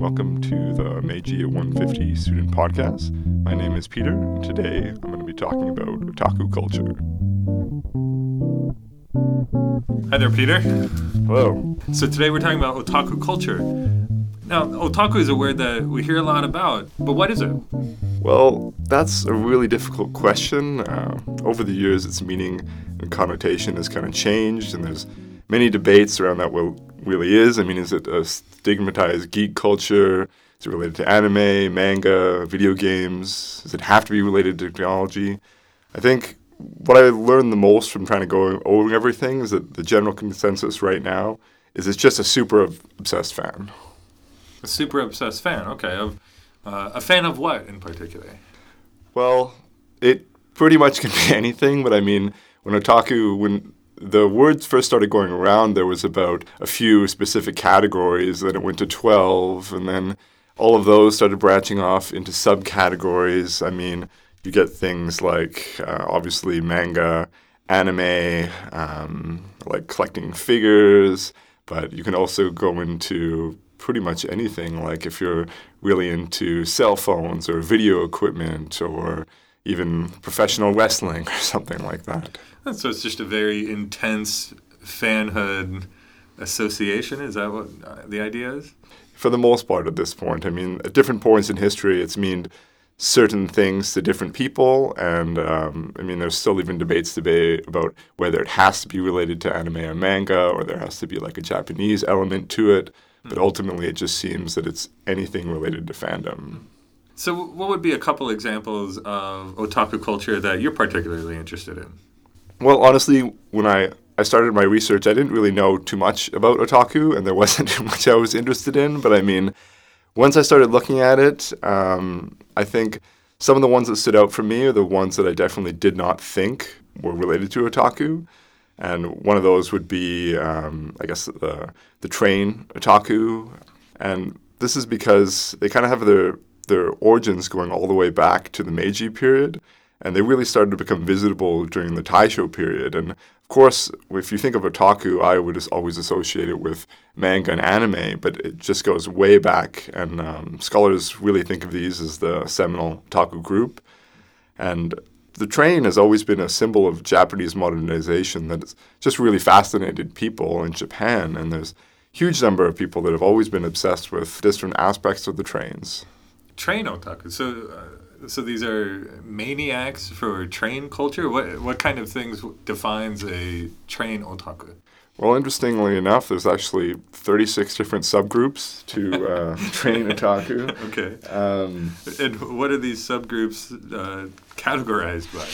welcome to the Meiji 150 Student Podcast. My name is Peter, and today I'm going to be talking about otaku culture. Hi there, Peter. Hello. So today we're talking about otaku culture. Now, otaku is a word that we hear a lot about, but what is it? Well, that's a really difficult question. Uh, over the years, its meaning and connotation has kind of changed, and there's many debates around that what really is. I mean, is it a stigmatized geek culture? Is it related to anime, manga, video games? Does it have to be related to technology? I think what I learned the most from trying to go over everything is that the general consensus right now is it's just a super obsessed fan. A super obsessed fan, okay. Of uh, a fan of what in particular? Well, it pretty much can be anything, but I mean, when otaku, when the words first started going around, there was about a few specific categories. Then it went to 12, and then all of those started branching off into subcategories. I mean, you get things like uh, obviously manga, anime, um, like collecting figures, but you can also go into pretty much anything. Like if you're really into cell phones or video equipment or even professional wrestling or something like that. So it's just a very intense fanhood association. Is that what uh, the idea is? For the most part, at this point, I mean, at different points in history, it's meant certain things to different people, and um, I mean, there's still even debates today about whether it has to be related to anime or manga, or there has to be like a Japanese element to it. But hmm. ultimately, it just seems that it's anything related to fandom. So, what would be a couple examples of otaku culture that you're particularly interested in? Well, honestly, when I, I started my research, I didn't really know too much about otaku, and there wasn't too much I was interested in. But I mean, once I started looking at it, um, I think some of the ones that stood out for me are the ones that I definitely did not think were related to otaku. And one of those would be, um, I guess, the, the train otaku. And this is because they kind of have their, their origins going all the way back to the Meiji period and they really started to become visible during the Taisho period. And of course, if you think of otaku, I would always associate it with manga and anime, but it just goes way back. And um, scholars really think of these as the seminal otaku group. And the train has always been a symbol of Japanese modernization that has just really fascinated people in Japan. And there's a huge number of people that have always been obsessed with different aspects of the trains. Train otaku. So. Uh so these are maniacs for train culture. What what kind of things defines a train otaku? Well, interestingly enough, there's actually 36 different subgroups to uh, train otaku. Okay. Um, and what are these subgroups uh, categorized by?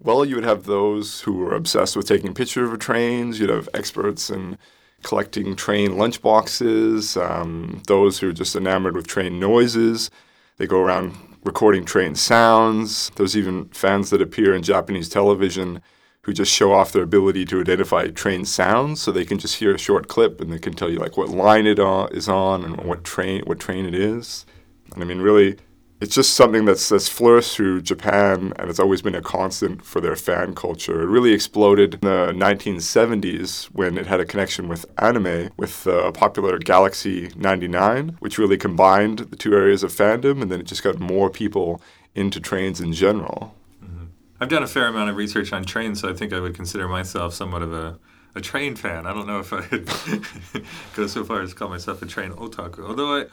Well, you would have those who are obsessed with taking pictures of trains. You'd have experts in collecting train lunchboxes. Um, those who are just enamored with train noises. They go around recording train sounds. There's even fans that appear in Japanese television who just show off their ability to identify train sounds, so they can just hear a short clip and they can tell you like what line it is on and what train what train it is. And I mean, really, it's just something that's, that's flourished through Japan and it's always been a constant for their fan culture. It really exploded in the 1970s when it had a connection with anime with a popular Galaxy 99, which really combined the two areas of fandom and then it just got more people into trains in general. Mm-hmm. I've done a fair amount of research on trains, so I think I would consider myself somewhat of a a train fan. I don't know if I would go so far as to call myself a train otaku. Although I,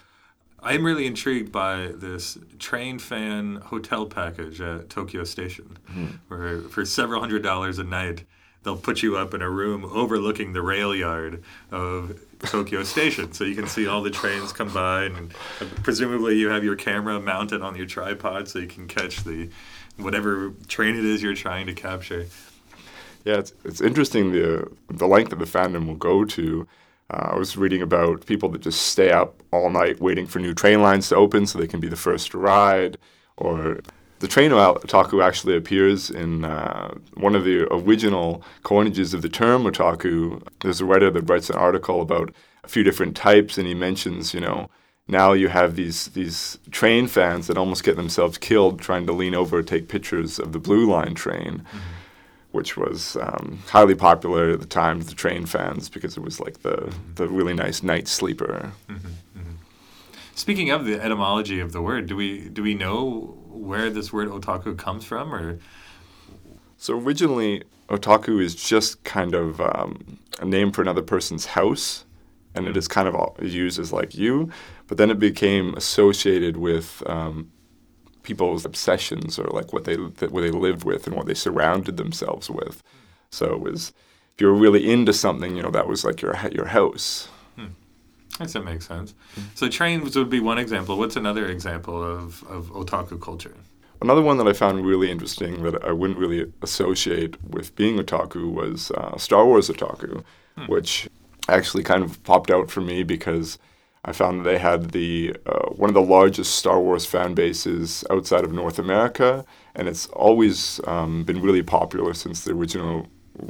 I'm really intrigued by this train fan hotel package at Tokyo Station, mm-hmm. where for several hundred dollars a night, they'll put you up in a room overlooking the rail yard of Tokyo Station, so you can see all the trains come by, and presumably you have your camera mounted on your tripod, so you can catch the whatever train it is you're trying to capture. Yeah, it's, it's interesting the the length that the fandom will go to uh, I was reading about people that just stay up all night waiting for new train lines to open so they can be the first to ride. Or the train otaku actually appears in uh, one of the original coinages of the term otaku. There's a writer that writes an article about a few different types, and he mentions, you know, now you have these these train fans that almost get themselves killed trying to lean over take pictures of the blue line train. Mm-hmm which was um, highly popular at the time to the train fans because it was like the, the really nice night sleeper. Mm-hmm, mm-hmm. Speaking of the etymology of the word, do we do we know where this word otaku comes from, or So originally, otaku is just kind of um, a name for another person's house, and it is kind of all- used as like you. But then it became associated with um, people's obsessions or like what they what they lived with and what they surrounded themselves with. So it was if you were really into something, you know, that was like your your house. I guess that makes sense. So trains would be one example. What's another example of, of otaku culture? Another one that I found really interesting that I wouldn't really associate with being otaku was uh, Star Wars otaku, which actually kind of popped out for me because I found that they had the uh, one of the largest Star Wars fan bases outside of North America, and it's always um, been really popular since the original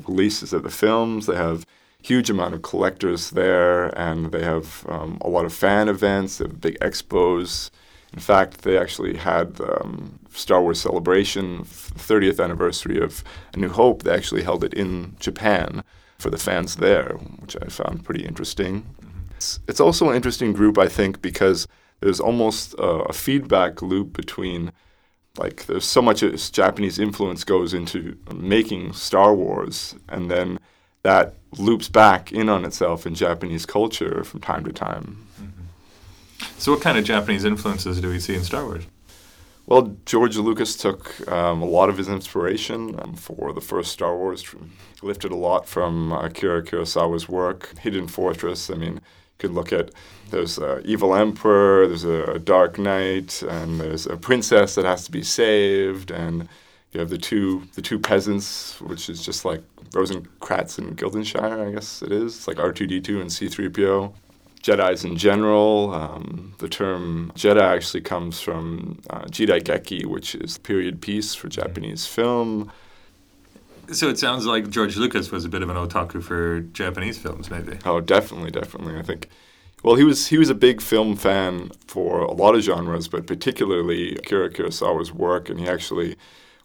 releases of the films. They have huge amount of collectors there, and they have um, a lot of fan events. They have big expos. In fact, they actually had um, Star Wars Celebration, 30th anniversary of A New Hope. They actually held it in Japan for the fans there, which I found pretty interesting. It's, it's also an interesting group, I think, because there's almost uh, a feedback loop between like there's so much Japanese influence goes into making Star Wars, and then that loops back in on itself in Japanese culture from time to time. So, what kind of Japanese influences do we see in Star Wars? Well, George Lucas took um, a lot of his inspiration um, for the first Star Wars. Lifted a lot from Akira Kurosawa's work. Hidden Fortress. I mean, could look at there's a evil emperor, there's a, Dark Knight, and there's a princess that has to be saved, and you have the two the two peasants, which is just like Rosencrantz and Guildenshire, I guess it is. It's like R2D2 and C3PO. Jedi's in general. Um, the term Jedi actually comes from uh, Jidaigeki, which is period piece for Japanese film. So, it sounds like George Lucas was a bit of an otaku for Japanese films, maybe. Oh, definitely, definitely. I think. Well, he was he was a big film fan for a lot of genres, but particularly Akira Kurosawa's work, and he actually.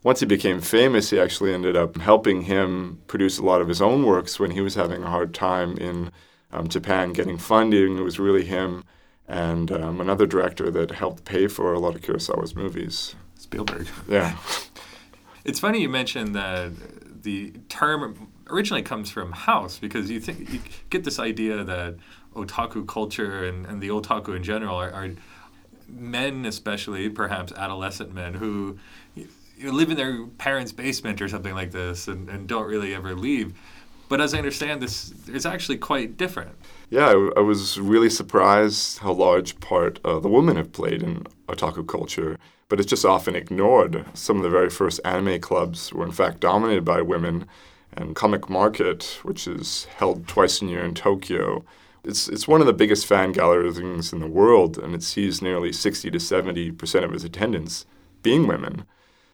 Once he became famous, he actually ended up helping him produce a lot of his own works when he was having a hard time in um, Japan getting funding. It was really him and um, another director that helped pay for a lot of Kurosawa's movies. Spielberg. Yeah. It's funny you mentioned that the term originally comes from house because you think you get this idea that otaku culture and, and the otaku in general are, are men, especially perhaps adolescent men, who live in their parents' basement or something like this and, and don't really ever leave. But as I understand, this is actually quite different. Yeah, I, I was really surprised how large part uh, the women have played in otaku culture, but it's just often ignored. Some of the very first anime clubs were in fact dominated by women, and Comic Market, which is held twice a year in Tokyo, it's it's one of the biggest fan gatherings in the world, and it sees nearly 60 to 70 percent of its attendance being women.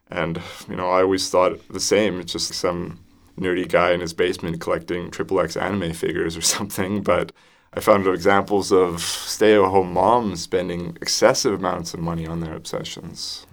And you know, I always thought the same. It's just some nerdy guy in his basement collecting triple X anime figures or something. But I found examples of stay-at-home moms spending excessive amounts of money on their obsessions.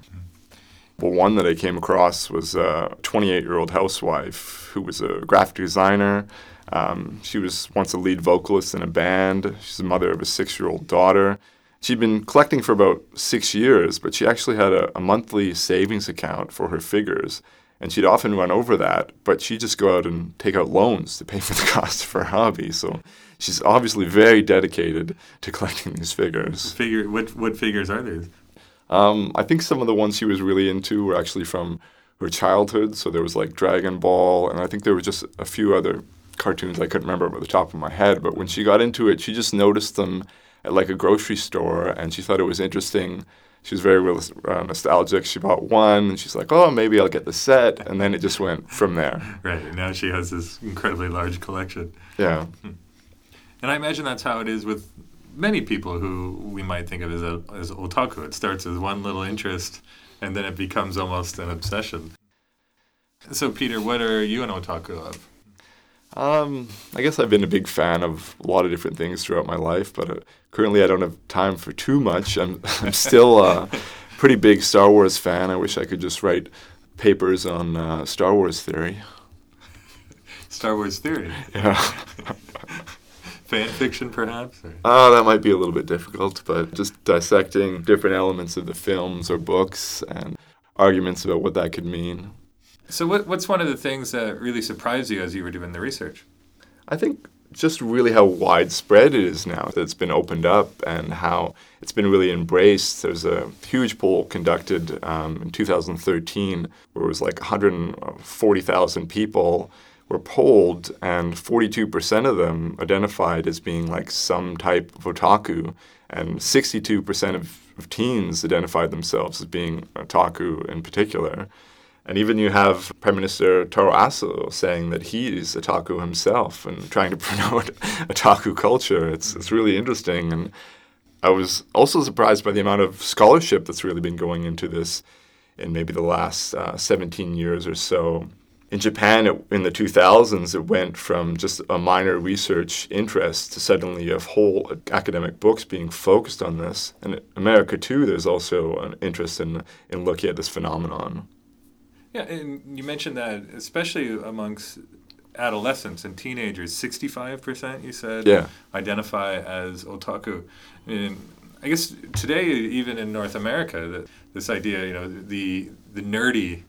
Well, one that I came across was a 28-year-old housewife who was a graphic designer. Um, she was once a lead vocalist in a band. She's the mother of a six-year-old daughter. She'd been collecting for about six years, but she actually had a, a monthly savings account for her figures and she'd often run over that, but she'd just go out and take out loans to pay for the cost of her hobby. So she's obviously very dedicated to collecting these figures. Figure what what figures are these? Um, I think some of the ones she was really into were actually from her childhood. So there was like Dragon Ball, and I think there were just a few other cartoons I couldn't remember off the top of my head. But when she got into it, she just noticed them at like a grocery store, and she thought it was interesting she was very real, uh, nostalgic. She bought one, and she's like, "Oh, maybe I'll get the set," and then it just went from there. Right. And now she has this incredibly large collection. Yeah. And I imagine that's how it is with many people who we might think of as a, as otaku. It starts as one little interest, and then it becomes almost an obsession. So, Peter, what are you an otaku of? Um, I guess I've been a big fan of a lot of different things throughout my life, but uh, currently I don't have time for too much. I'm, I'm still a pretty big Star Wars fan. I wish I could just write papers on uh, Star Wars theory. Star Wars theory. Yeah. Fan fiction, perhaps? Oh, that might be a little bit difficult, but just dissecting different elements of the films or books and arguments about what that could mean. So, what, what's one of the things that really surprised you as you were doing the research? I think just really how widespread it is now that it's been opened up and how it's been really embraced. There's a huge poll conducted um, in 2013 where it was like 140,000 people were polled, and 42% of them identified as being like some type of otaku, and 62% of, of teens identified themselves as being otaku in particular. And even you have Prime Minister Taro Aso saying that he's otaku himself and trying to promote otaku culture. It's, it's really interesting. And I was also surprised by the amount of scholarship that's really been going into this in maybe the last uh, 17 years or so. In Japan, it, in the 2000s, it went from just a minor research interest to suddenly a whole academic books being focused on this. And in America, too, there's also an interest in, in looking at this phenomenon. Yeah, and you mentioned that, especially amongst adolescents and teenagers, 65% you said yeah. identify as otaku. And I guess today, even in North America, that this idea, you know, the the nerdy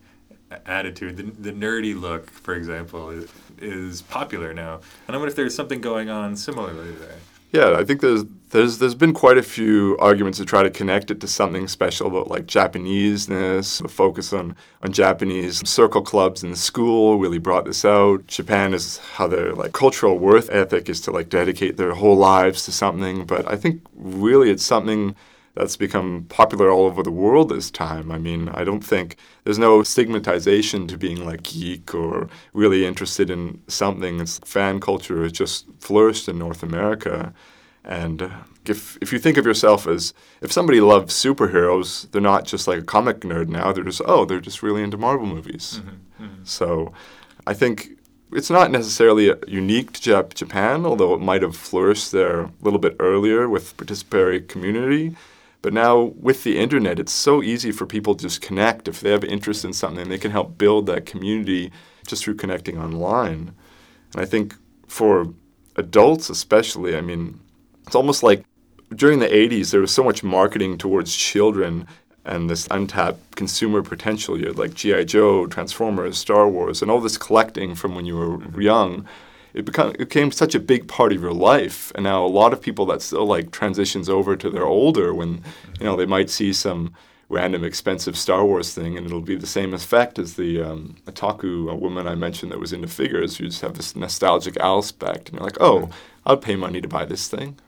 attitude, the, the nerdy look, for example, is, is popular now. And I wonder if there's something going on similarly there. Yeah, I think there's there's there's been quite a few arguments to try to connect it to something special about like Japaneseness, a focus on on Japanese circle clubs in school really brought this out. Japan is how their like cultural worth ethic is to like dedicate their whole lives to something, but I think really it's something that's become popular all over the world this time. I mean, I don't think there's no stigmatization to being like geek or really interested in something. It's fan culture has just flourished in North America. And if if you think of yourself as if somebody loves superheroes, they're not just like a comic nerd now. They're just oh, they're just really into Marvel movies. Mm-hmm, mm-hmm. So, I think it's not necessarily unique to Jap- Japan, although it might have flourished there a little bit earlier with participatory community. But now with the internet, it's so easy for people to just connect. If they have interest in something, they can help build that community just through connecting online. And I think for adults, especially, I mean, it's almost like during the 80s, there was so much marketing towards children and this untapped consumer potential. You had like G.I. Joe, Transformers, Star Wars, and all this collecting from when you were young it became, it became such a big part of your life. And now a lot of people that still like transitions over to their older when, you know, they might see some random expensive Star Wars thing and it'll be the same effect as the um, otaku woman I mentioned that was into figures. You just have this nostalgic aspect and you're like, oh, I'd pay money to buy this thing.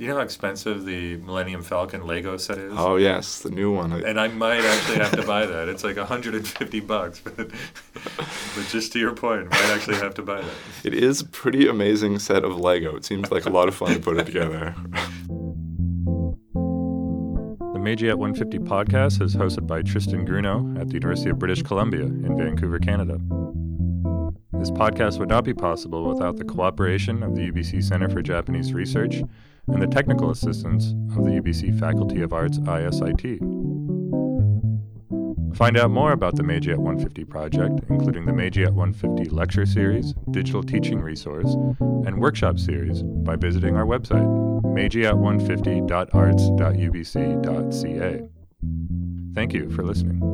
You know how expensive the Millennium Falcon Lego set is? Oh yes, the new one. And I might actually have to buy that. It's like 150 bucks, but, but just to your point, I might actually have to buy that. It is a pretty amazing set of Lego. It seems like a lot of fun to put it together. The Meiji at 150 podcast is hosted by Tristan Grunow at the University of British Columbia in Vancouver, Canada. This podcast would not be possible without the cooperation of the UBC Center for Japanese Research and the technical assistance of the UBC Faculty of Arts ISIT. Find out more about the Meiji at 150 project, including the Meiji at 150 lecture series, digital teaching resource, and workshop series by visiting our website, meijiat150.arts.ubc.ca. Thank you for listening.